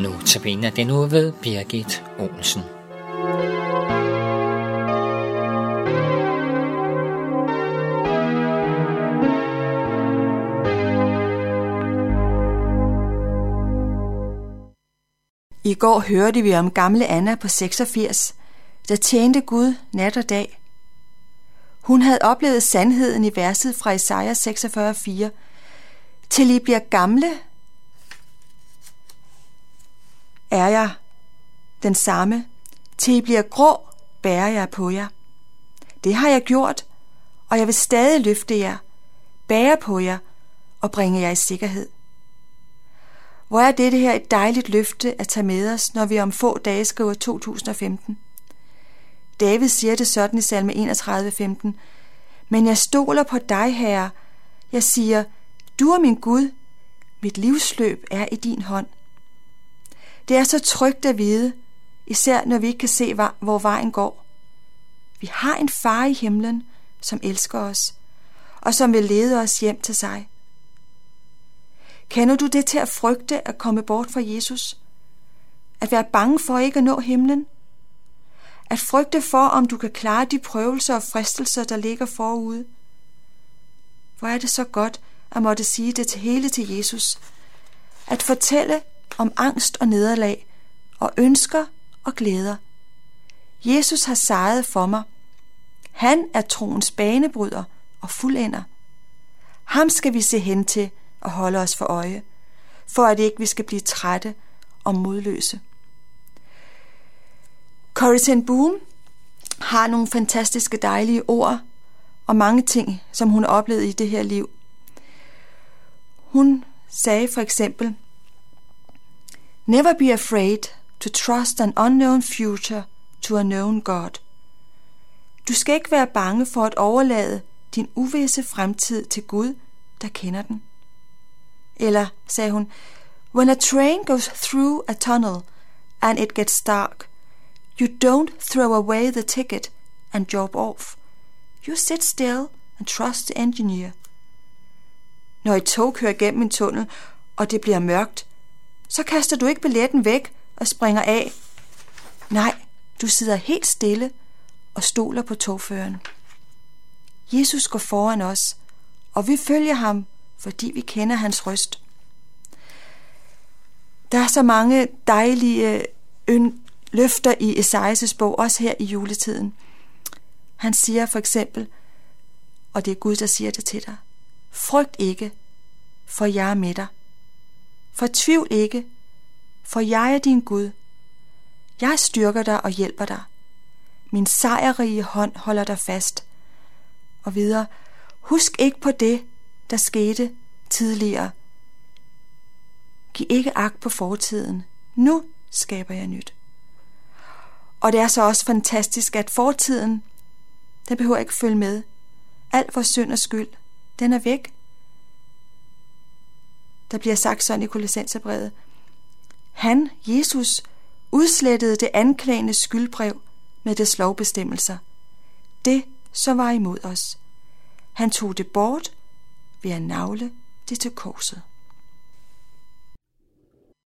Notabene den nu ved Birgit Olsen. I går hørte vi om gamle Anna på 86, der tjente Gud nat og dag. Hun havde oplevet sandheden i verset fra Isaiah 46:4. Til I bliver gamle, er jeg den samme. Til I bliver grå, bærer jeg på jer. Det har jeg gjort, og jeg vil stadig løfte jer, bære på jer og bringe jer i sikkerhed. Hvor er dette her et dejligt løfte at tage med os, når vi om få dage skriver 2015. David siger det sådan i salme 31:15. Men jeg stoler på dig, Herre. Jeg siger, du er min Gud. Mit livsløb er i din hånd. Det er så trygt at vide, især når vi ikke kan se, hvor vejen går. Vi har en far i himlen, som elsker os, og som vil lede os hjem til sig. Kender du det til at frygte at komme bort fra Jesus? At være bange for ikke at nå himlen? At frygte for, om du kan klare de prøvelser og fristelser, der ligger forude? Hvor er det så godt at måtte sige det til hele til Jesus. At fortælle om angst og nederlag, og ønsker og glæder. Jesus har sejret for mig. Han er troens banebryder og fuldender. Ham skal vi se hen til og holde os for øje, for at ikke vi skal blive trætte og modløse. Corrie ten Boom har nogle fantastiske dejlige ord og mange ting, som hun oplevede i det her liv. Hun sagde for eksempel, Never be afraid to trust an unknown future to a known God. Du skal ikke være bange for at overlade din uvisse fremtid til Gud, der kender den. Eller, sagde hun, When a train goes through a tunnel and it gets dark, you don't throw away the ticket and drop off. You sit still and trust the engineer. Når et tog kører gennem en tunnel, og det bliver mørkt, så kaster du ikke billetten væk og springer af. Nej, du sidder helt stille og stoler på togføreren. Jesus går foran os, og vi følger ham, fordi vi kender hans røst. Der er så mange dejlige løfter i Esajas bog, også her i juletiden. Han siger for eksempel, og det er Gud, der siger det til dig, frygt ikke, for jeg er med dig. Fortvivl ikke, for jeg er din Gud. Jeg styrker dig og hjælper dig. Min sejrrige hånd holder dig fast. Og videre, husk ikke på det, der skete tidligere. Giv ikke agt på fortiden. Nu skaber jeg nyt. Og det er så også fantastisk, at fortiden, den behøver ikke følge med. Alt vores synd og skyld, den er væk. Der bliver sagt sådan i Kolossenserbrevet. Han, Jesus, udslettede det anklagende skyldbrev med dets lovbestemmelser. Det, som var imod os. Han tog det bort ved at navle det til korset.